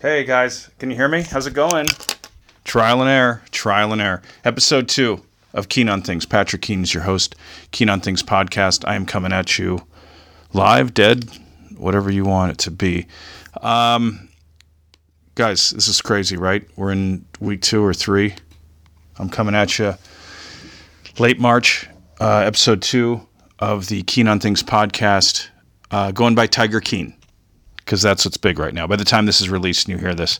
Hey guys, can you hear me? How's it going? Trial and error, trial and error. Episode two of Keane on Things. Patrick Keane is your host. Keane on Things podcast. I am coming at you live, dead, whatever you want it to be. Um, guys, this is crazy, right? We're in week two or three. I'm coming at you late March, uh, episode two of the Keane on Things podcast, uh, going by Tiger Keane because that's what's big right now. By the time this is released and you hear this,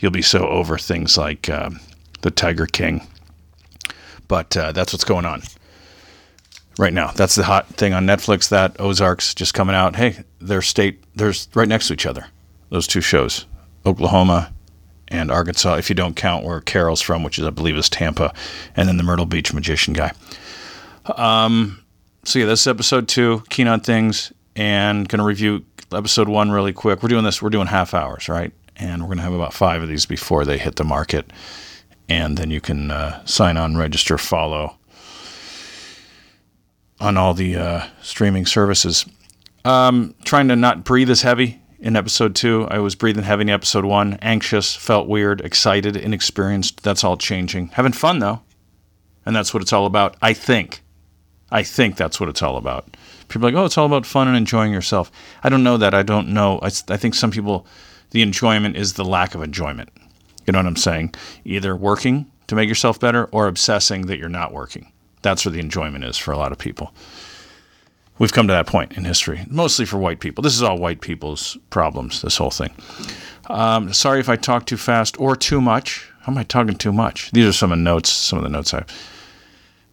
you'll be so over things like um, the Tiger King. But uh, that's what's going on right now. That's the hot thing on Netflix. That Ozarks just coming out. Hey, their state, there's right next to each other. Those two shows, Oklahoma and Arkansas. If you don't count where Carol's from, which is I believe is Tampa, and then the Myrtle Beach magician guy. Um. So yeah, this is episode two. Keane on things, and gonna review episode one really quick. We're doing this. We're doing half hours, right? And we're gonna have about five of these before they hit the market, and then you can uh, sign on, register, follow on all the uh, streaming services. Um, trying to not breathe as heavy in episode two. I was breathing heavy in episode one, anxious, felt weird, excited, inexperienced. That's all changing. Having fun though, and that's what it's all about. I think. I think that's what it's all about. People are like, oh, it's all about fun and enjoying yourself. I don't know that. I don't know. I, I think some people, the enjoyment is the lack of enjoyment. You know what I'm saying? Either working to make yourself better or obsessing that you're not working. That's where the enjoyment is for a lot of people. We've come to that point in history, mostly for white people. This is all white people's problems, this whole thing. Um, sorry if I talk too fast or too much. How am I talking too much? These are some of the notes, some of the notes I have.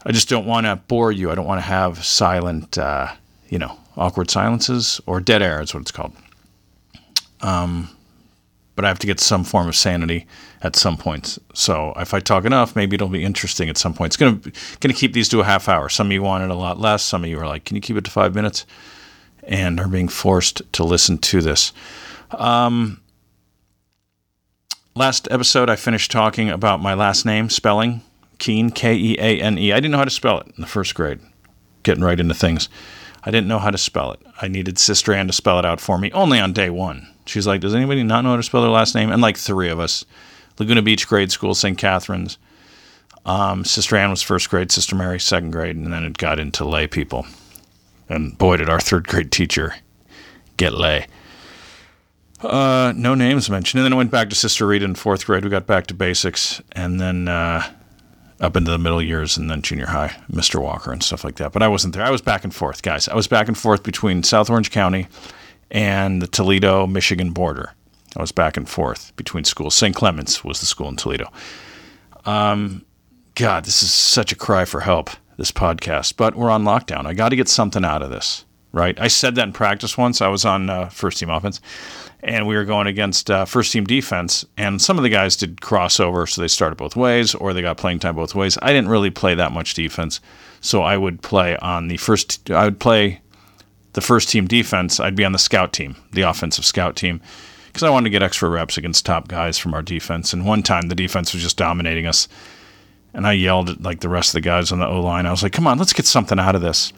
I just don't want to bore you. I don't want to have silent, uh, you know, awkward silences or dead air is what it's called. Um, but I have to get some form of sanity at some points. So if I talk enough, maybe it'll be interesting at some point. It's gonna gonna keep these to a half hour. Some of you wanted a lot less. Some of you are like, can you keep it to five minutes? And are being forced to listen to this. Um, last episode, I finished talking about my last name spelling Keane K E A N E. I didn't know how to spell it in the first grade. Getting right into things. I didn't know how to spell it. I needed Sister Ann to spell it out for me only on day one. She's like, Does anybody not know how to spell their last name? And like three of us. Laguna Beach grade school, St. Catherine's. Um, Sister Ann was first grade, Sister Mary second grade, and then it got into lay people. And boy, did our third grade teacher get lay. Uh, no names mentioned. And then I went back to Sister Rita in fourth grade. We got back to basics, and then uh, up into the middle years, and then junior high, Mr. Walker and stuff like that. But I wasn't there. I was back and forth, guys. I was back and forth between South Orange County and the Toledo, Michigan border. I was back and forth between schools. St. Clement's was the school in Toledo. Um, God, this is such a cry for help, this podcast, but we're on lockdown. I got to get something out of this, right? I said that in practice once. I was on uh, first team offense, and we were going against uh, first team defense, and some of the guys did crossover, so they started both ways, or they got playing time both ways. I didn't really play that much defense, so I would play on the first, I would play the first team defense. I'd be on the scout team, the offensive scout team because I wanted to get extra reps against top guys from our defense. And one time the defense was just dominating us. And I yelled at like the rest of the guys on the O line. I was like, come on, let's get something out of this.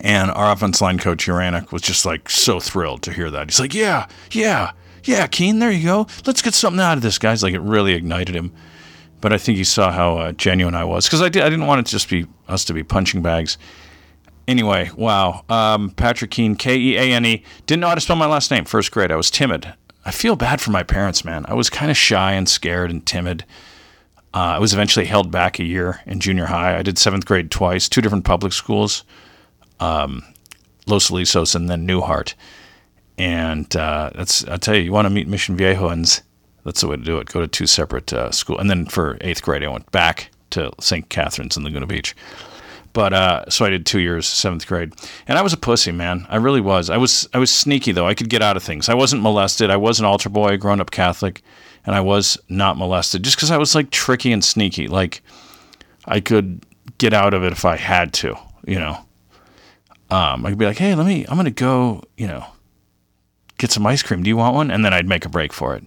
And our offense line coach, Uranek, was just like so thrilled to hear that. He's like, yeah, yeah, yeah, Keane, there you go. Let's get something out of this, guys. Like it really ignited him. But I think he saw how uh, genuine I was because I, did, I didn't want it to just be us to be punching bags. Anyway, wow. Um, Patrick Keane, K E A N E. Didn't know how to spell my last name. First grade. I was timid. I feel bad for my parents, man. I was kind of shy and scared and timid. Uh, I was eventually held back a year in junior high. I did seventh grade twice, two different public schools, um, Los Alisos and then Newhart. And uh, that's I tell you, you want to meet Mission Viejans, that's the way to do it. Go to two separate uh, schools. And then for eighth grade, I went back to St. Catherine's in Laguna Beach. But uh, so I did two years, seventh grade, and I was a pussy, man. I really was. I was I was sneaky though. I could get out of things. I wasn't molested. I was an altar boy, grown up Catholic, and I was not molested just because I was like tricky and sneaky. Like I could get out of it if I had to, you know. Um, I could be like, hey, let me. I'm gonna go, you know, get some ice cream. Do you want one? And then I'd make a break for it.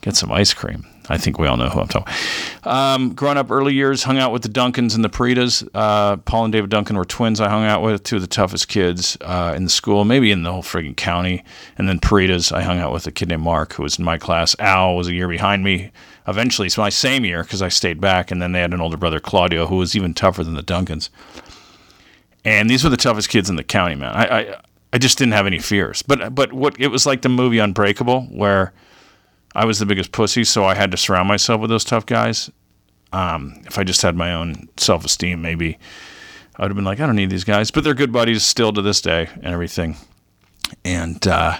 get some ice cream. I think we all know who I'm talking. Um, growing up early years, hung out with the Duncans and the Peritas. Uh, Paul and David Duncan were twins. I hung out with two of the toughest kids uh, in the school, maybe in the whole frigging county. And then Peritas, I hung out with a kid named Mark who was in my class. Al was a year behind me. Eventually, it's my same year because I stayed back. And then they had an older brother, Claudio, who was even tougher than the Duncans. And these were the toughest kids in the county, man. I, I I just didn't have any fears. But but what it was like the movie Unbreakable, where I was the biggest pussy, so I had to surround myself with those tough guys. Um, if I just had my own self esteem, maybe I would have been like, I don't need these guys. But they're good buddies still to this day and everything. And uh,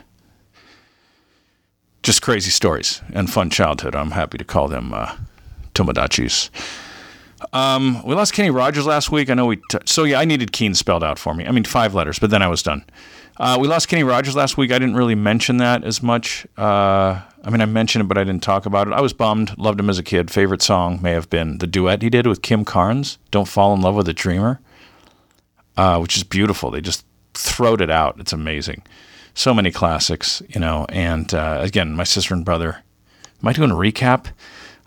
just crazy stories and fun childhood. I'm happy to call them uh, Tomodachis. Um, we lost Kenny Rogers last week. I know we. T- so yeah, I needed Keane spelled out for me. I mean, five letters, but then I was done. Uh, we lost Kenny Rogers last week. I didn't really mention that as much. Uh, I mean, I mentioned it, but I didn't talk about it. I was bummed. Loved him as a kid. Favorite song may have been the duet he did with Kim Carnes, "Don't Fall in Love with a Dreamer," uh, which is beautiful. They just throwed it out. It's amazing. So many classics, you know. And uh, again, my sister and brother. Am I doing a recap?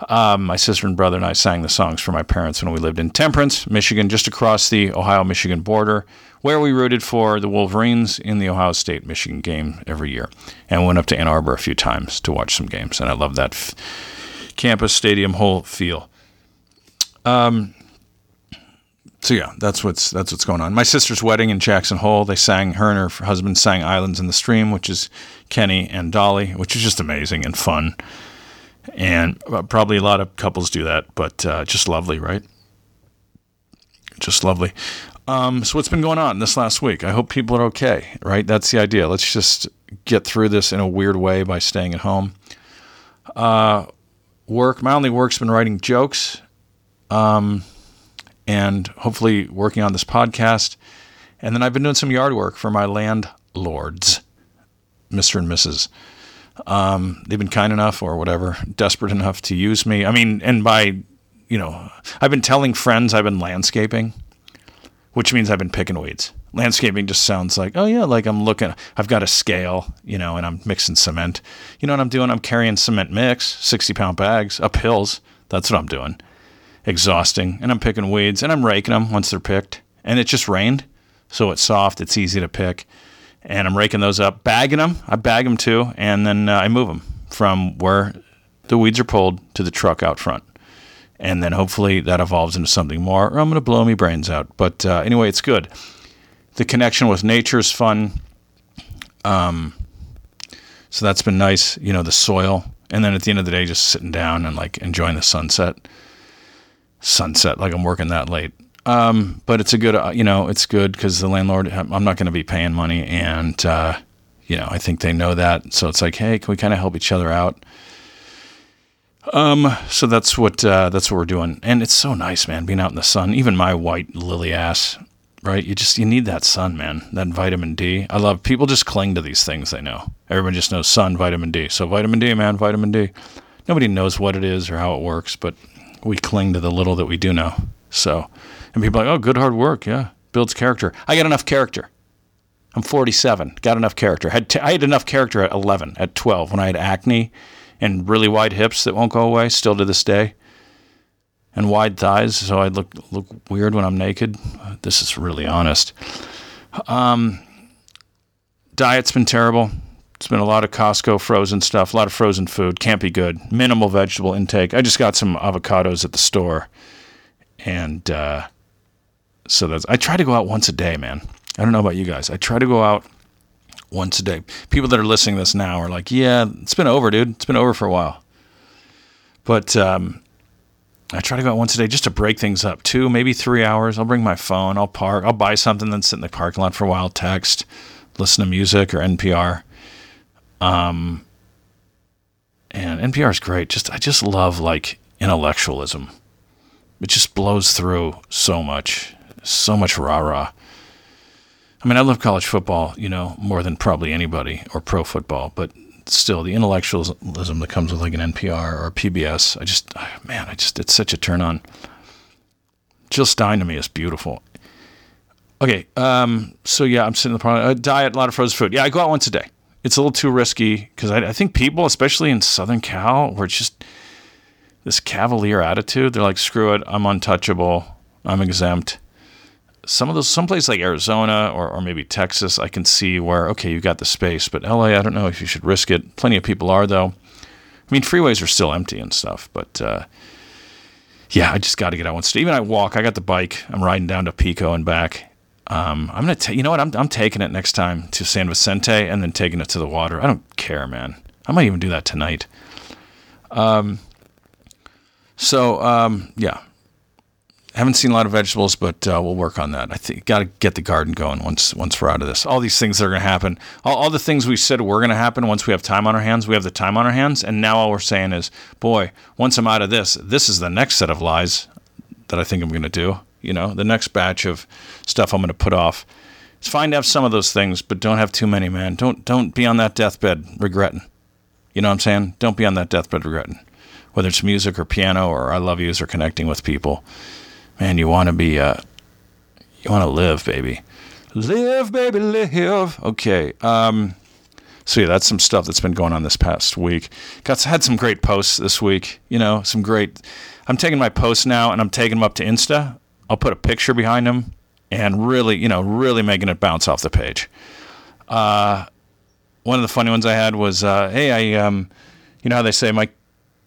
Um, my sister and brother and I sang the songs for my parents when we lived in Temperance, Michigan, just across the Ohio Michigan border, where we rooted for the Wolverines in the Ohio State Michigan game every year. And we went up to Ann Arbor a few times to watch some games. And I love that f- campus stadium whole feel. Um, so yeah, that's what's that's what's going on. My sister's wedding in Jackson Hole. They sang her and her husband sang "Islands in the Stream," which is Kenny and Dolly, which is just amazing and fun and uh, probably a lot of couples do that, but uh, just lovely, right? Just lovely. Um, so what's been going on this last week? I hope people are okay, right? That's the idea. Let's just get through this in a weird way by staying at home. Uh, work. My only work's been writing jokes, um, and hopefully working on this podcast. And then I've been doing some yard work for my landlords, Mister and Mrs. Um, they've been kind enough or whatever, desperate enough to use me. I mean, and by, you know, I've been telling friends I've been landscaping, which means I've been picking weeds. Landscaping just sounds like, oh yeah, like I'm looking, I've got a scale, you know, and I'm mixing cement. You know what I'm doing? I'm carrying cement mix, 60 pound bags up hills. That's what I'm doing. Exhausting. And I'm picking weeds and I'm raking them once they're picked. And it just rained. So it's soft, it's easy to pick and I'm raking those up, bagging them. I bag them too, and then uh, I move them from where the weeds are pulled to the truck out front. And then hopefully that evolves into something more, or I'm going to blow me brains out. But uh, anyway, it's good. The connection with nature is fun. Um, so that's been nice, you know, the soil. And then at the end of the day, just sitting down and like enjoying the sunset. Sunset, like I'm working that late. Um, but it's a good, uh, you know, it's good because the landlord, I'm not going to be paying money. And, uh, you know, I think they know that. So it's like, hey, can we kind of help each other out? Um, so that's what, uh, that's what we're doing. And it's so nice, man, being out in the sun. Even my white lily ass, right? You just, you need that sun, man, that vitamin D. I love people just cling to these things they know. Everyone just knows sun, vitamin D. So vitamin D, man, vitamin D. Nobody knows what it is or how it works, but we cling to the little that we do know. So, and people are like, oh, good hard work. Yeah. Builds character. I got enough character. I'm 47. Got enough character. Had t- I had enough character at 11, at 12, when I had acne and really wide hips that won't go away, still to this day, and wide thighs, so I look look weird when I'm naked. This is really honest. Um, diet's been terrible. It's been a lot of Costco frozen stuff, a lot of frozen food. Can't be good. Minimal vegetable intake. I just got some avocados at the store, and uh, so that's I try to go out once a day, man. I don't know about you guys. I try to go out once a day. People that are listening to this now are like, "Yeah, it's been over, dude. It's been over for a while." But um, I try to go out once a day just to break things up. Two, maybe three hours. I'll bring my phone. I'll park. I'll buy something, then sit in the parking lot for a while, text, listen to music or NPR. Um, and NPR is great. Just I just love like intellectualism. It just blows through so much so much rah rah. I mean, I love college football, you know, more than probably anybody, or pro football, but still, the intellectualism that comes with like an NPR or PBS, I just, man, I just, it's such a turn on. Jill Stein to me is beautiful. Okay, um, so yeah, I'm sitting in the parlor. Uh, diet, a lot of frozen food. Yeah, I go out once a day. it's a little too risky because I, I think people, especially in Southern Cal, where it's just this cavalier attitude. They're like, screw it, I'm untouchable, I'm exempt. Some of those, someplace like Arizona or, or maybe Texas, I can see where, okay, you got the space, but LA, I don't know if you should risk it. Plenty of people are, though. I mean, freeways are still empty and stuff, but uh, yeah, I just got to get out once. Even I walk, I got the bike, I'm riding down to Pico and back. Um, I'm gonna, you know what? I'm, I'm taking it next time to San Vicente and then taking it to the water. I don't care, man. I might even do that tonight. Um, so um, yeah, haven't seen a lot of vegetables, but uh, we'll work on that. I think got to get the garden going once once we're out of this. All these things that are going to happen, all, all the things we said were going to happen once we have time on our hands, we have the time on our hands, and now all we're saying is, boy, once I'm out of this, this is the next set of lies that I think I'm going to do. You know, the next batch of stuff I'm going to put off. It's fine to have some of those things, but don't have too many, man. Don't don't be on that deathbed regretting. You know what I'm saying? Don't be on that deathbed regretting whether it's music or piano or I love yous or connecting with people. Man, you want to be, uh, you want to live, baby. Live, baby, live. Okay. Um, so yeah, that's some stuff that's been going on this past week. Got had some great posts this week. You know, some great. I'm taking my posts now and I'm taking them up to Insta. I'll put a picture behind them and really, you know, really making it bounce off the page. Uh, one of the funny ones I had was, uh, hey, I, um, you know how they say my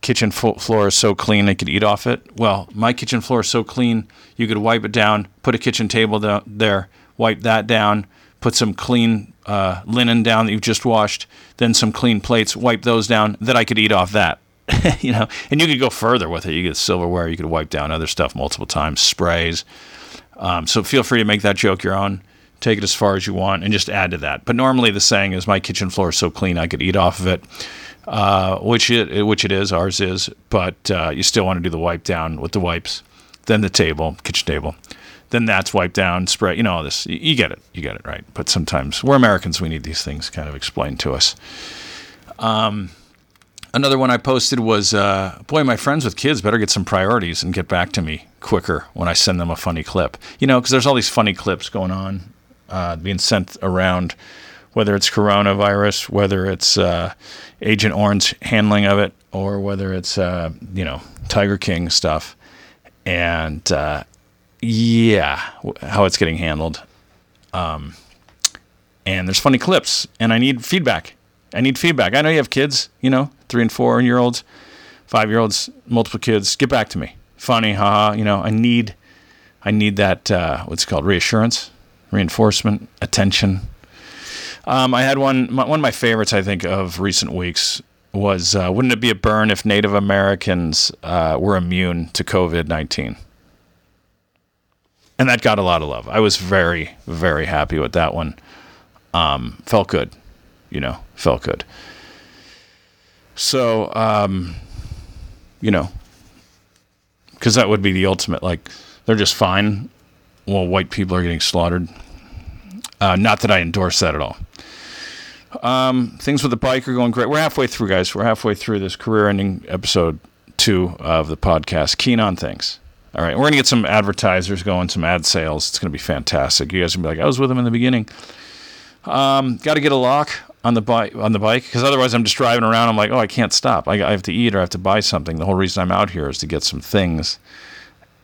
kitchen floor is so clean I could eat off it. Well, my kitchen floor is so clean you could wipe it down, put a kitchen table there, wipe that down, put some clean uh, linen down that you've just washed, then some clean plates, wipe those down, that I could eat off that. you know, and you could go further with it. You get silverware, you could wipe down other stuff multiple times, sprays. Um, so feel free to make that joke your own. Take it as far as you want and just add to that. But normally the saying is, my kitchen floor is so clean I could eat off of it uh, which it which it is, ours is, but uh, you still want to do the wipe down with the wipes, then the table, kitchen table, then that's wiped down, spray. You know all this. You, you get it, you get it, right? But sometimes we're Americans, we need these things kind of explained to us. Um, another one I posted was, uh, boy, my friends with kids better get some priorities and get back to me quicker when I send them a funny clip. You know, because there's all these funny clips going on, uh, being sent around whether it's coronavirus, whether it's uh, Agent Orange handling of it, or whether it's uh, you know Tiger King stuff, and uh, yeah, how it's getting handled. Um, and there's funny clips, and I need feedback. I need feedback. I know you have kids, you know, three and four year olds, five year olds, multiple kids. Get back to me. Funny, haha. You know, I need, I need that. Uh, what's called reassurance, reinforcement, attention um, I had one. My, one of my favorites, I think, of recent weeks was uh, wouldn't it be a burn if Native Americans uh, were immune to COVID nineteen? And that got a lot of love. I was very, very happy with that one. Um, felt good, you know, felt good. So, um, you know, because that would be the ultimate. Like, they're just fine while white people are getting slaughtered. Uh, not that I endorse that at all. Um, things with the bike are going great. We're halfway through, guys. We're halfway through this career-ending episode two of the podcast. Keane on things. All right, we're gonna get some advertisers going, some ad sales. It's gonna be fantastic. You guys are gonna be like, I was with them in the beginning. Um, Got to get a lock on the bike on the bike because otherwise I'm just driving around. I'm like, oh, I can't stop. I, I have to eat or I have to buy something. The whole reason I'm out here is to get some things,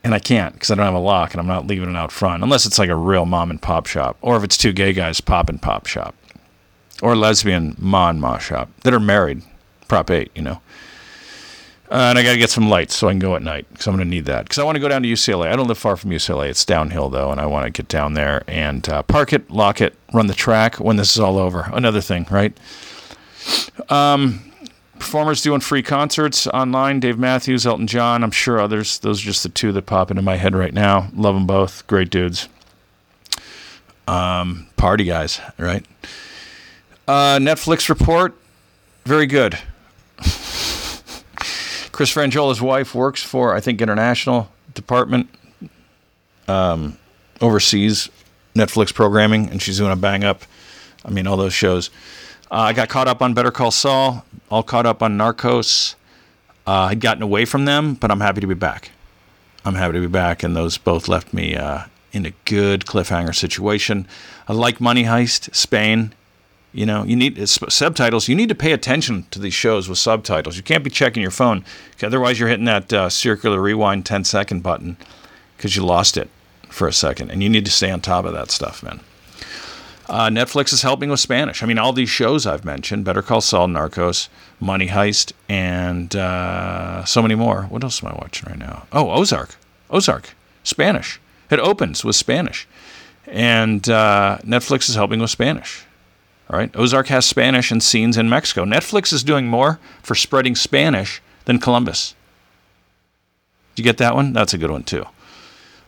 and I can't because I don't have a lock and I'm not leaving it out front unless it's like a real mom and pop shop or if it's two gay guys pop and pop shop or lesbian ma and ma shop that are married, Prop 8, you know. Uh, and I got to get some lights so I can go at night because I'm going to need that. Because I want to go down to UCLA. I don't live far from UCLA. It's downhill, though, and I want to get down there and uh, park it, lock it, run the track when this is all over. Another thing, right? Um, performers doing free concerts online Dave Matthews, Elton John, I'm sure others. Those are just the two that pop into my head right now. Love them both. Great dudes. Um, party guys, right? Uh, Netflix report, very good. Chris Frangiola's wife works for, I think, International Department, um, overseas Netflix programming, and she's doing a bang up. I mean, all those shows. Uh, I got caught up on Better Call Saul, all caught up on Narcos. Uh, I'd gotten away from them, but I'm happy to be back. I'm happy to be back, and those both left me uh, in a good cliffhanger situation. I like Money Heist, Spain You know, you need subtitles. You need to pay attention to these shows with subtitles. You can't be checking your phone, otherwise you're hitting that uh, circular rewind 10 second button because you lost it for a second, and you need to stay on top of that stuff, man. Uh, Netflix is helping with Spanish. I mean, all these shows I've mentioned Better Call Saul, Narcos, Money Heist, and uh, so many more. What else am I watching right now? Oh, Ozark. Ozark. Spanish. It opens with Spanish. And uh, Netflix is helping with Spanish. All right. Ozark has Spanish and scenes in Mexico. Netflix is doing more for spreading Spanish than Columbus. Did you get that one? That's a good one, too.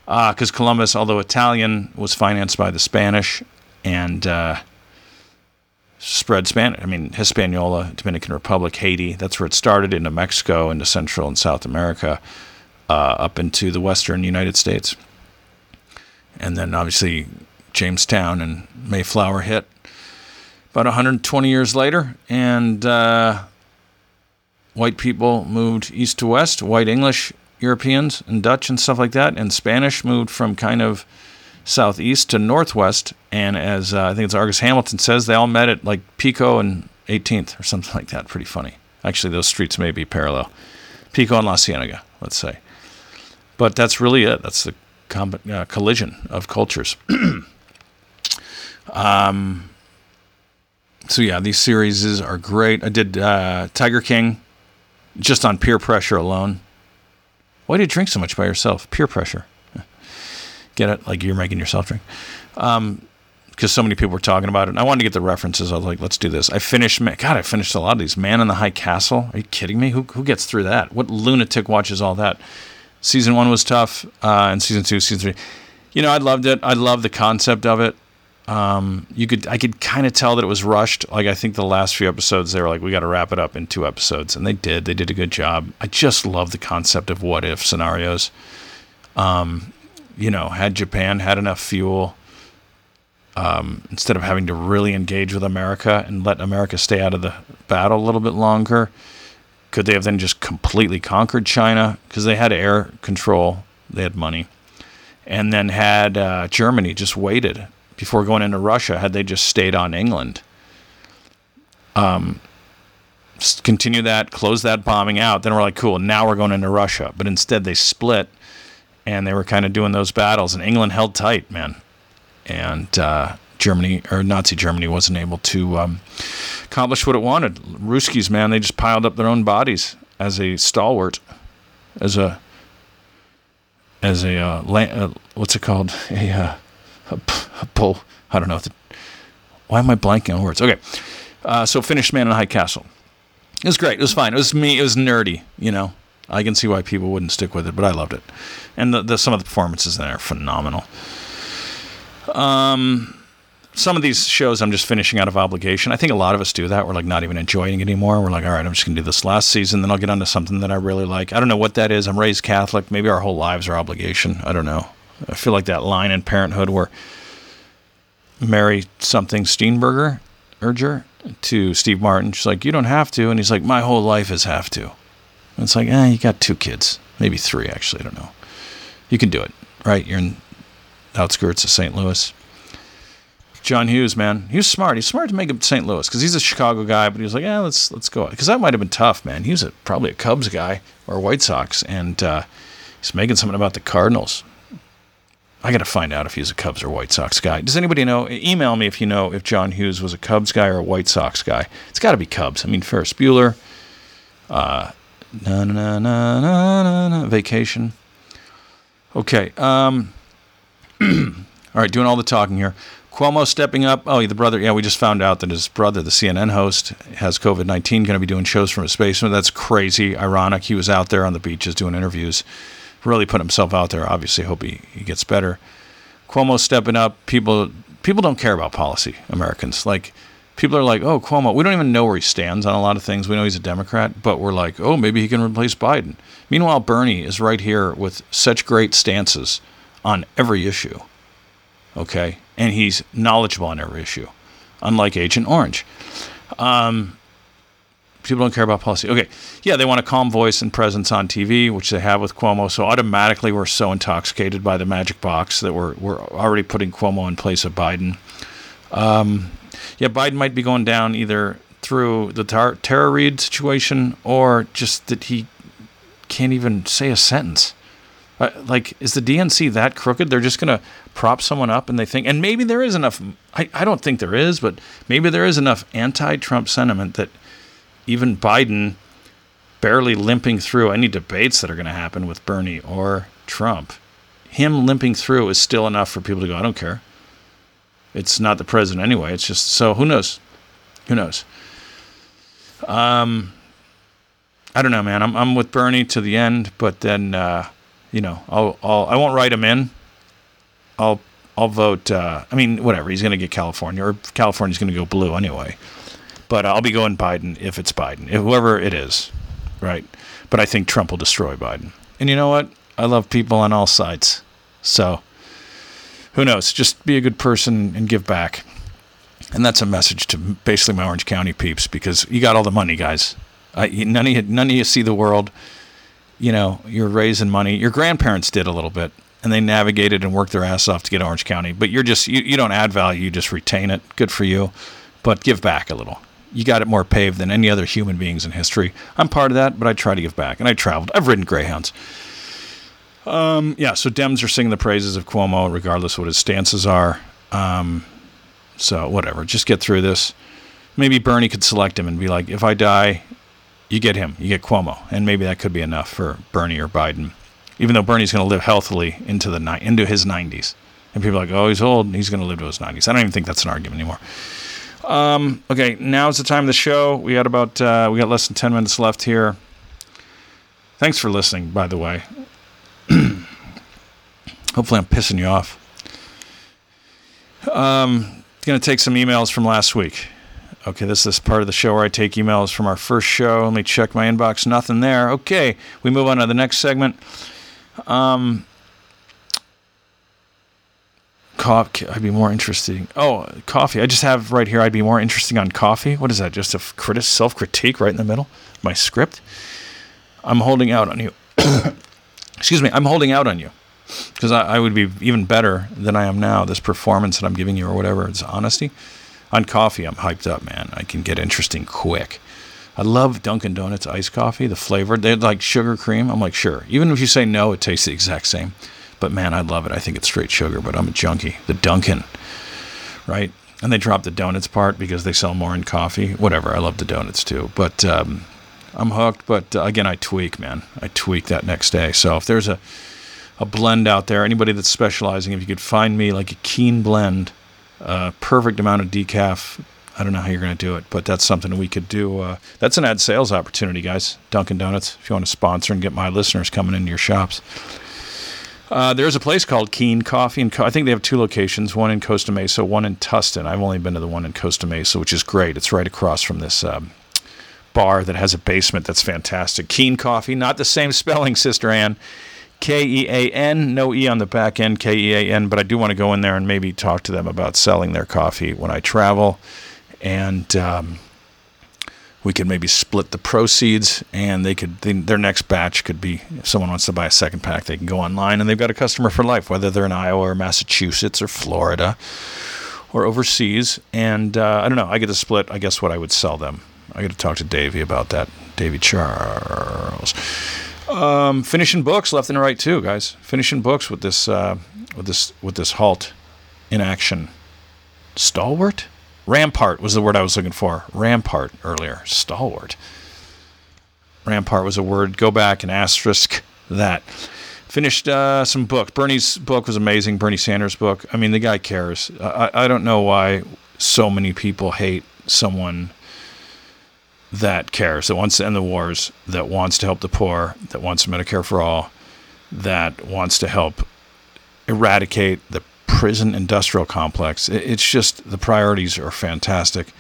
Because uh, Columbus, although Italian, was financed by the Spanish and uh, spread Spanish. I mean, Hispaniola, Dominican Republic, Haiti. That's where it started into Mexico, into Central and South America, uh, up into the Western United States, and then obviously Jamestown and Mayflower hit about 120 years later, and uh, white people moved east to west. White English Europeans and Dutch and stuff like that, and Spanish moved from kind of southeast to northwest. And as uh, I think it's Argus Hamilton says, they all met at like Pico and 18th or something like that. Pretty funny. Actually, those streets may be parallel. Pico and La Cienega, let's say. But that's really it. That's the com- uh, collision of cultures. um, so yeah, these series are great. I did uh, Tiger King just on peer pressure alone. Why do you drink so much by yourself? Peer pressure. Get it? Like you're making yourself drink. Um, because so many people were talking about it. And I wanted to get the references. I was like, let's do this. I finished, God, I finished a lot of these. Man in the High Castle. Are you kidding me? Who, who gets through that? What lunatic watches all that? Season one was tough, uh, and season two, season three. You know, I loved it. I love the concept of it. Um, you could, I could kind of tell that it was rushed. Like I think the last few episodes, they were like, we got to wrap it up in two episodes, and they did. They did a good job. I just love the concept of what if scenarios. Um, you know, had Japan had enough fuel, um, instead of having to really engage with America and let America stay out of the battle a little bit longer, could they have then just completely conquered China? Because they had air control, they had money, and then had uh, Germany just waited before going into Russia. Had they just stayed on England, um, continue that, close that bombing out, then we're like, cool, now we're going into Russia. But instead, they split and they were kind of doing those battles, and England held tight, man, and uh, Germany or Nazi Germany wasn't able to um, accomplish what it wanted. Ruskies, man, they just piled up their own bodies as a stalwart, as a as a uh, uh, what's it called a, bull. I don't know. Why am I blanking on words? Okay, uh, so finished Man in High Castle. It was great. It was fine. It was me. It was nerdy, you know. I can see why people wouldn't stick with it, but I loved it, and the, the some of the performances in there are phenomenal. Um, some of these shows I'm just finishing out of obligation. I think a lot of us do that. We're like not even enjoying it anymore. We're like, all right, I'm just gonna do this last season, then I'll get onto something that I really like. I don't know what that is. I'm raised Catholic. Maybe our whole lives are obligation. I don't know. I feel like that line in Parenthood where Mary something Steenburgen urger to Steve Martin. She's like, you don't have to, and he's like, my whole life is have to. And it's like, eh, you got two kids, maybe three actually. I don't know. You can do it, right? You're in the outskirts of St. Louis. John Hughes, man, he was smart. He's smart to make it St. Louis because he's a Chicago guy, but he was like, yeah, let's let's go because that might have been tough, man. He was a, probably a Cubs guy or White Sox, and uh, he's making something about the Cardinals. I got to find out if he's a Cubs or White Sox guy. Does anybody know? Email me if you know if John Hughes was a Cubs guy or a White Sox guy. It's got to be Cubs. I mean, Ferris Bueller, uh, na na na na na na vacation. Okay. Um, all right, doing all the talking here. Cuomo stepping up. Oh, the brother. Yeah, we just found out that his brother, the CNN host, has COVID 19, going to be doing shows from his basement. That's crazy, ironic. He was out there on the beaches doing interviews, really put himself out there. Obviously, hope he, he gets better. Cuomo stepping up. People people don't care about policy, Americans. Like, people are like, oh, Cuomo, we don't even know where he stands on a lot of things. We know he's a Democrat, but we're like, oh, maybe he can replace Biden. Meanwhile, Bernie is right here with such great stances on every issue. Okay. And he's knowledgeable on every issue, unlike Agent Orange. Um, people don't care about policy. Okay. Yeah, they want a calm voice and presence on TV, which they have with Cuomo. So automatically we're so intoxicated by the magic box that we're, we're already putting Cuomo in place of Biden. Um, yeah, Biden might be going down either through the tar- Tara Reade situation or just that he can't even say a sentence. Uh, like, is the DNC that crooked? They're just going to prop someone up and they think, and maybe there is enough, I, I don't think there is, but maybe there is enough anti Trump sentiment that even Biden barely limping through any debates that are going to happen with Bernie or Trump, him limping through is still enough for people to go, I don't care. It's not the president anyway. It's just, so who knows? Who knows? Um, I don't know, man. I'm, I'm with Bernie to the end, but then, uh, you know, I'll, I'll I won't write him in. I'll I'll vote. Uh, I mean, whatever. He's going to get California, or California's going to go blue anyway. But I'll be going Biden if it's Biden, whoever it is, right? But I think Trump will destroy Biden. And you know what? I love people on all sides. So who knows? Just be a good person and give back. And that's a message to basically my Orange County peeps because you got all the money, guys. Uh, none of you, none of you see the world. You know, you're raising money. Your grandparents did a little bit, and they navigated and worked their ass off to get Orange County. But you're just you, you don't add value. You just retain it. Good for you, but give back a little. You got it more paved than any other human beings in history. I'm part of that, but I try to give back. And I traveled. I've ridden Greyhounds. Um, yeah, so Dems are singing the praises of Cuomo, regardless of what his stances are. Um, so whatever, just get through this. Maybe Bernie could select him and be like, if I die, you get him, you get Cuomo, and maybe that could be enough for Bernie or Biden. Even though Bernie's going to live healthily into the ni- into his 90s, and people are like, oh, he's old, he's going to live to his 90s. I don't even think that's an argument anymore. Um, okay, now's the time of the show. We got about uh, we got less than 10 minutes left here. Thanks for listening, by the way. Hopefully, I'm pissing you off. Um, going to take some emails from last week. Okay, this is part of the show where I take emails from our first show. Let me check my inbox. Nothing there. Okay, we move on to the next segment. Um, coffee. I'd be more interesting. Oh, coffee. I just have right here. I'd be more interesting on coffee. What is that? Just a self critique right in the middle. My script. I'm holding out on you. Excuse me. I'm holding out on you because I, I, would be even better than I am now. This performance that I'm giving you, or whatever, it's honesty. On coffee, I'm hyped up, man. I can get interesting quick. I love Dunkin' Donuts iced coffee, the flavor. They're like sugar cream. I'm like, sure. Even if you say no, it tastes the exact same. But man, I love it. I think it's straight sugar, but I'm a junkie. The Dunkin', right? And they drop the donuts part because they sell more in coffee. Whatever. I love the donuts too. But um, I'm hooked. But uh, again, I tweak, man. I tweak that next day. So if there's a a blend out there. Anybody that's specializing, if you could find me like a keen blend, uh, perfect amount of decaf. I don't know how you're going to do it, but that's something we could do. Uh, that's an ad sales opportunity, guys. Dunkin' Donuts, if you want to sponsor and get my listeners coming into your shops. Uh, there's a place called Kean Coffee, and Co- I think they have two locations: one in Costa Mesa, one in Tustin. I've only been to the one in Costa Mesa, which is great. It's right across from this um, bar that has a basement that's fantastic. Kean Coffee, not the same spelling, Sister Ann. K E A N, no E on the back end, K E A N, but I do want to go in there and maybe talk to them about selling their coffee when I travel. And um, we could maybe split the proceeds, and they could, they, their next batch could be if someone wants to buy a second pack, they can go online and they've got a customer for life, whether they're in Iowa or Massachusetts or Florida or overseas. And uh, I don't know, I get to split, I guess, what I would sell them. I got to talk to Davey about that, Davey Charles. Um, finishing books left and right too, guys. Finishing books with this uh, with this with this halt in action. Stalwart, rampart was the word I was looking for. Rampart earlier. Stalwart. Rampart was a word. Go back and asterisk that. Finished uh, some books. Bernie's book was amazing. Bernie Sanders' book. I mean, the guy cares. I, I don't know why so many people hate someone that cares, that wants to end the wars, that wants to help the poor, that wants Medicare for all, that wants to help eradicate the prison industrial complex. It's just the priorities are fantastic,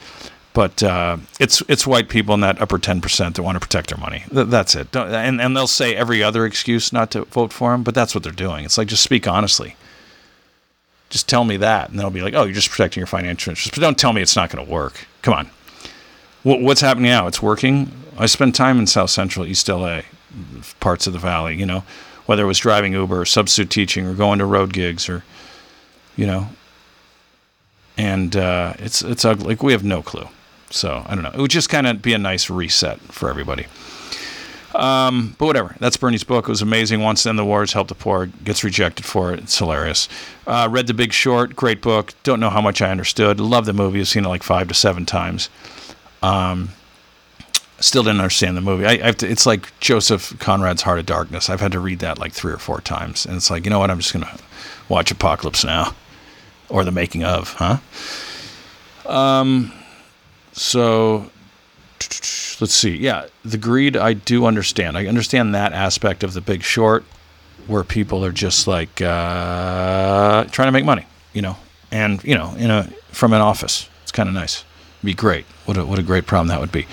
but uh, it's it's white people in that upper ten percent that want to protect their money. That's it. Don't, And and they'll say every other excuse not to vote for them, but that's what they're doing. It's like just speak honestly. Just tell me that, and they'll be like, "Oh, you're just protecting your financial interests." But don't tell me it's not going to work. Come on what's happening now? It's working. I spent time in South Central East LA, parts of the valley, you know, whether it was driving Uber or substitute teaching or going to road gigs or, you know, and uh, it's it's ugly. Like we have no clue. So I don't know. It would just kind of be a nice reset for everybody. Um, but whatever. That's Bernie's book. It was amazing. To end the wars, help the poor. Gets rejected for it. It's hilarious. Uh, read The Big Short. Great book. Don't know how much I understood. Love the movie. I've seen it like five to seven times. Um, still didn't understand the movie. I, I to, it's like Joseph Conrad's Heart of Darkness. I've had to read that like three or four times, and it's like you know what? I'm just gonna watch Apocalypse Now, or the making of, huh? Um, so let's see. Yeah, the greed I do understand. I understand that aspect of the Big Short, where people are just like uh, trying to make money, you know, and you know, in a from an office. It's kind of nice. It'd be great. What a what a great problem that would be.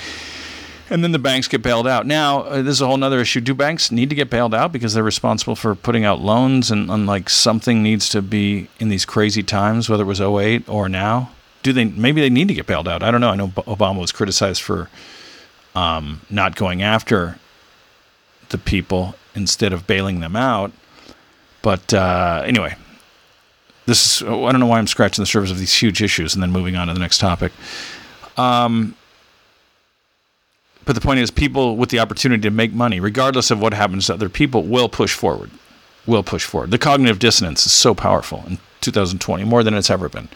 And then the banks get bailed out. Now, uh, this is a whole other issue. Do banks need to get bailed out because they're responsible for putting out loans and, and like something needs to be in these crazy times, whether it was 08 or now? Do they maybe they need to get bailed out? I don't know. I know Obama was criticized for um, not going after the people instead of bailing them out. But uh, anyway, this is I don't know why I'm scratching the surface of these huge issues and then moving on to the next topic. Um, but the point is, people with the opportunity to make money, regardless of what happens to other people, will push forward. Will push forward. The cognitive dissonance is so powerful in 2020, more than it's ever been.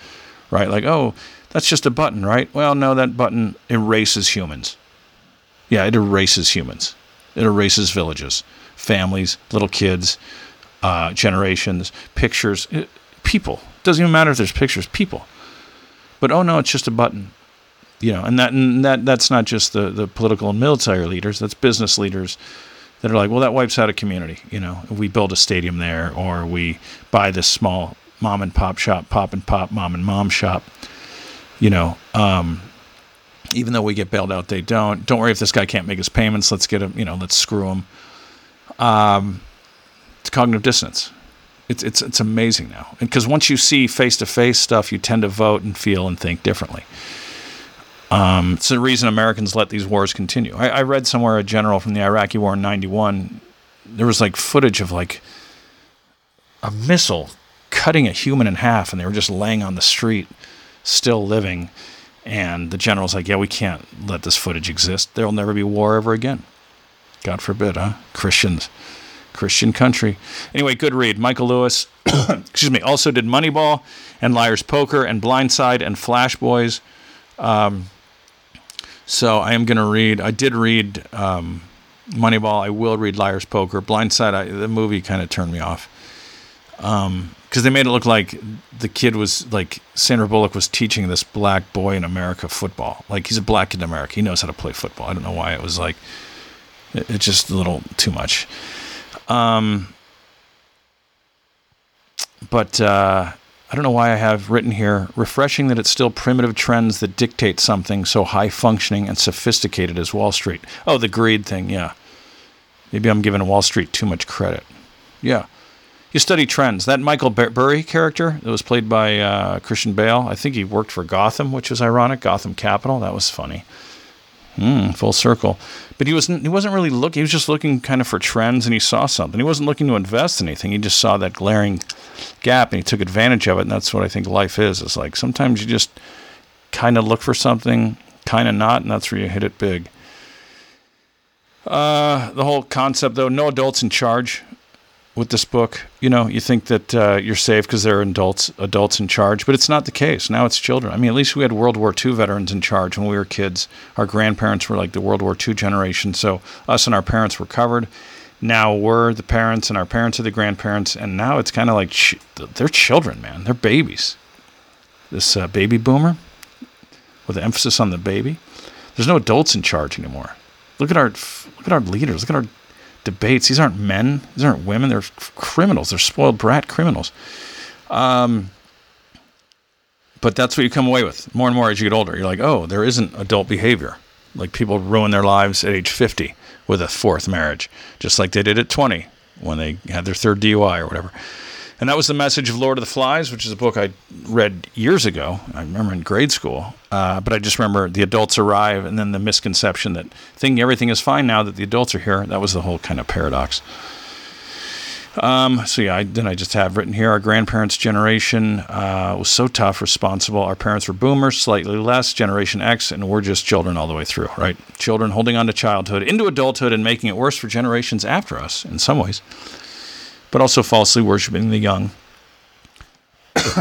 Right? Like, oh, that's just a button, right? Well, no, that button erases humans. Yeah, it erases humans. It erases villages, families, little kids, uh, generations, pictures, it, people. Doesn't even matter if there's pictures, people. But oh no, it's just a button. You know, and that and that that's not just the the political and military leaders. That's business leaders that are like, well, that wipes out a community. You know, we build a stadium there, or we buy this small mom and pop shop, pop and pop, mom and mom shop. You know, um, even though we get bailed out, they don't. Don't worry if this guy can't make his payments. Let's get him. You know, let's screw him. Um, it's cognitive dissonance. It's it's it's amazing now, because once you see face to face stuff, you tend to vote and feel and think differently. Um, it's the reason Americans let these wars continue. I, I read somewhere a general from the Iraqi War in '91. There was like footage of like a missile cutting a human in half, and they were just laying on the street, still living and the general's like, yeah, we can't let this footage exist. There'll never be war ever again. God forbid, huh? Christians, Christian country. Anyway, good read. Michael Lewis, excuse me, also did Moneyball and Liar's Poker and Blindside and Flash Boys. Um, so I am going to read, I did read um, Moneyball. I will read Liar's Poker. Blindside, I, the movie kind of turned me off. Um, because they made it look like the kid was like Sandra Bullock was teaching this black boy in America football. Like he's a black kid in America. He knows how to play football. I don't know why it was like it, it's just a little too much. Um, but uh, I don't know why I have written here refreshing that it's still primitive trends that dictate something so high functioning and sophisticated as Wall Street. Oh, the greed thing, yeah. Maybe I'm giving Wall Street too much credit. Yeah you study trends. That Michael Burry character that was played by uh, Christian Bale, I think he worked for Gotham, which was ironic. Gotham Capital, that was funny. Mm, full circle. But he wasn't. He wasn't really looking. He was just looking kind of for trends, and he saw something. He wasn't looking to invest in anything. He just saw that glaring gap, and he took advantage of it. And that's what I think life is. It's like sometimes you just kind of look for something, kind of not, and that's where you hit it big. Uh, the whole concept, though, no adults in charge with this book. You know, you think that uh, you're safe because there are adults adults in charge, but it's not the case. Now it's children. I mean, at least we had World War II veterans in charge when we were kids. Our grandparents were like the World War II generation, so us and our parents were covered. Now we're the parents, and our parents are the grandparents, and now it's kind of like ch- they're children, man. They're babies. This uh, baby boomer, with emphasis on the baby. There's no adults in charge anymore. Look at our look at our leaders. Look at our debates. These aren't men. These aren't women. They're criminals. They're spoiled brat criminals. Um, but that's what you come away with more and more as you get older. You're like, oh, there isn't adult behavior. Like people ruin their lives at age 50 with a fourth marriage, just like they did at 20 when they had their third DUI or whatever. And that was the message of Lord of the Flies, which is a book I read years ago. I remember in grade school. Uh, but I just remember the adults arrive and then the misconception that thinking everything is fine now that the adults are here. That was the whole kind of paradox. Um, so yeah, I, then I just have written here. Our grandparents' generation uh, was so tough, responsible. Our parents were boomers, slightly less, Generation X, and we're just children all the way through, right? Children holding on to childhood into adulthood and making it worse for generations after us in some ways, but also falsely worshiping the young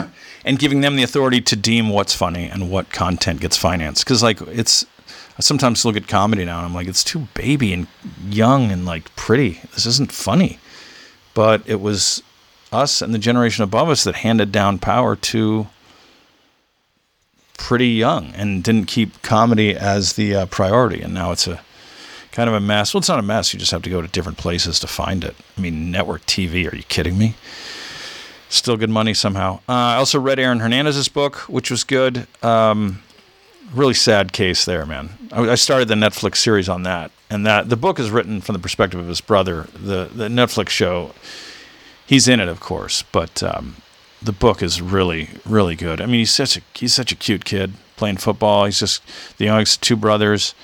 and giving them the authority to deem what's funny and what content gets financed. Because like it's I sometimes look at comedy now and I'm like, it's too baby and young and like pretty. This isn't funny but it was us and the generation above us that handed down power to pretty young and didn't keep comedy as the uh, priority. And now it's a kind of a mess. Well, it's not a mess. You just have to go to different places to find it. I mean, network TV. Are you kidding me? Still good money somehow. Uh, I also read Aaron Hernandez's book, which was good. Um, really sad case there, man. I, I started the Netflix series on that, and that the book is written from the perspective of his brother. The the Netflix show, he's in it, of course, but um, the book is really really good. I mean, he's such a he's such a cute kid playing football. He's just the youngest two brothers,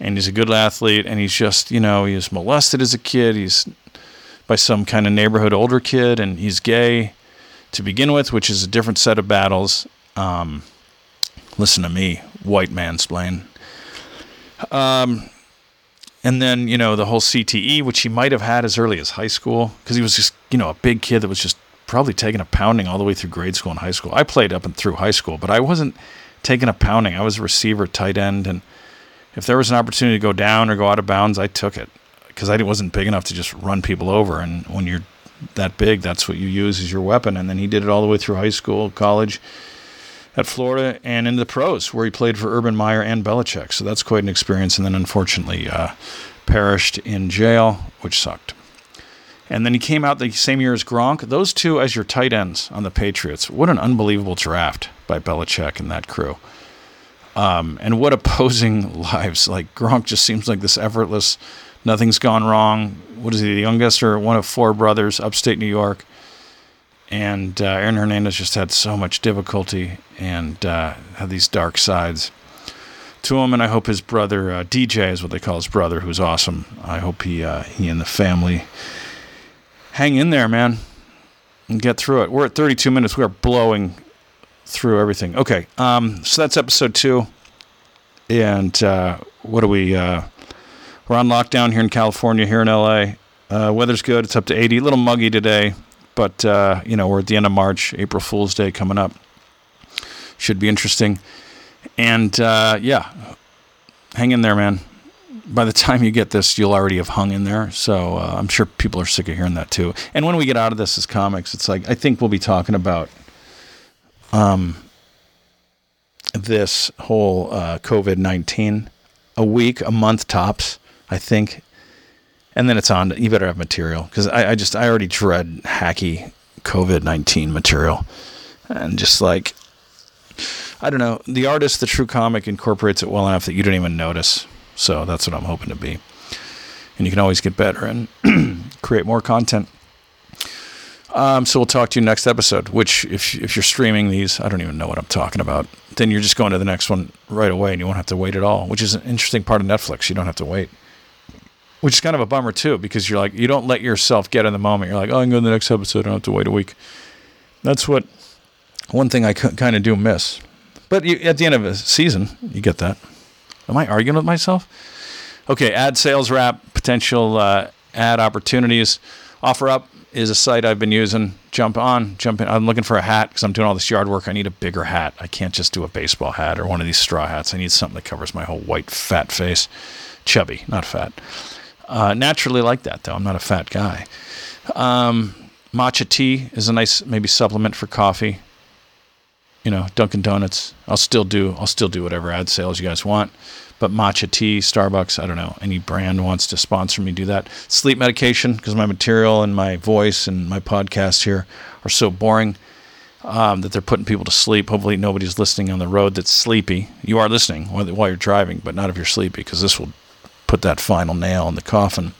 and he's a good athlete. And he's just you know he was molested as a kid. He's by some kind of neighborhood older kid, and he's gay to begin with, which is a different set of battles. Um, listen to me, white mansplain. Um, and then you know the whole CTE, which he might have had as early as high school, because he was just you know a big kid that was just probably taking a pounding all the way through grade school and high school. I played up and through high school, but I wasn't taking a pounding. I was a receiver, tight end, and if there was an opportunity to go down or go out of bounds, I took it because I wasn't big enough to just run people over. And when you're that big, that's what you use as your weapon. And then he did it all the way through high school, college at Florida and in the pros, where he played for Urban Meyer and Belichick. So that's quite an experience. And then unfortunately uh, perished in jail, which sucked. And then he came out the same year as Gronk. Those two as your tight ends on the Patriots. What an unbelievable draft by Belichick and that crew. Um, and what opposing lives. Like Gronk just seems like this effortless, nothing's gone wrong. What is he, the youngest or one of four brothers, upstate New York? and uh, Aaron Hernandez just had so much difficulty and uh, had these dark sides to him. And I hope his brother uh, DJ is what they call his brother, who's awesome. I hope he uh, he and the family hang in there, man, and get through it. We're at 32 minutes. We are blowing through everything. Okay, um, so that's episode two. And uh, what do we? Uh, we're on lockdown here in California, here in LA. weather's good. It's up to 80. A little muggy today but uh, you know, we're at the end of March, April Fool's Day coming up. Should be interesting. And uh, yeah, hang in there, man. By the time you get this, you'll already have hung in there. So uh, I'm sure people are sick of hearing that too. And when we get out of this as comics, it's like I think we'll be talking about um, this whole uh, COVID 19 a week, a month tops, I think and then it's on. You better have material because I, I just I already dread hacky COVID nineteen material, and just like I don't know, the artist, the true comic incorporates it well enough that you don't even notice. So that's what I'm hoping to be. And you can always get better and create more content. Um, so we'll talk to you next episode. Which, if if you're streaming these, I don't even know what I'm talking about. Then you're just going to the next one right away, and you won't have to wait at all. Which is an interesting part of Netflix. You don't have to wait which is kind of a bummer too, because you're like you don't let yourself get in the moment. You're like, oh, I'm going to the next episode. I don't have to wait a week. That's what one thing I kind of do miss. But you, at the end of a season, you get that. Am I arguing with myself? Okay, ad sales wrap, potential uh, ad opportunities. OfferUp is a site I've been using. Jump on, jump in. I'm looking for a hat because I'm doing all this yard work. I need a bigger hat. I can't just do a baseball hat or one of these straw hats. I need something that covers my whole white, fat face. Chubby, not fat. Uh, naturally like that, though. I'm not a fat guy. Um, matcha tea is a nice maybe supplement for coffee. You know, Dunkin' Donuts. I'll still do. I'll still do whatever ad sales you guys want. But matcha tea, Starbucks, I don't know. Any brand wants to sponsor me, do that. Sleep medication because my material and my voice and my podcast here are so boring um, that they're putting people to sleep. Hopefully, nobody's listening on the road that's sleepy. You are listening while you're driving, but not if you're sleepy because this will put that final nail in the coffin.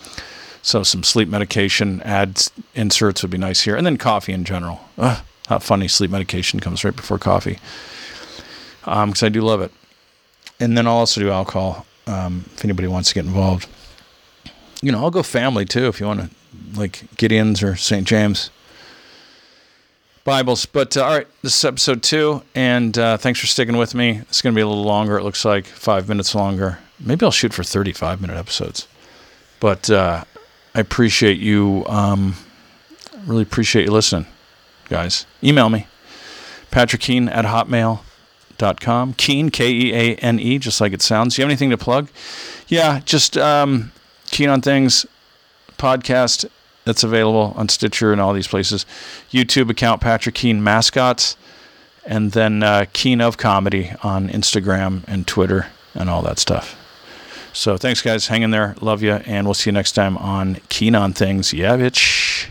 So some sleep medication, ads inserts would be nice here, and then coffee in general. Ugh, how funny sleep medication comes right before coffee, because um, I do love it. And then I'll also do alcohol um, if anybody wants to get involved. You know, I'll go family too if you want to like Gideon's or St. James Bibles. But uh, all right, this is episode two, and uh, thanks for sticking with me. It's going to be a little longer. It looks like five minutes longer. Maybe I'll shoot for 35 minute episodes. But uh, I appreciate you. Um, really appreciate you listening, guys. Email me, Patrick Keane at hotmail.com. Keane, K E A N E, just like it sounds. Do you have anything to plug? Yeah, just um, Keane on Things podcast that's available on Stitcher and all these places. YouTube account Patrick Keane Mascots, and then uh, Keane of Comedy on Instagram and Twitter and all that stuff. So thanks, guys. Hang in there. Love you. And we'll see you next time on Keane on Things. Yeah, bitch.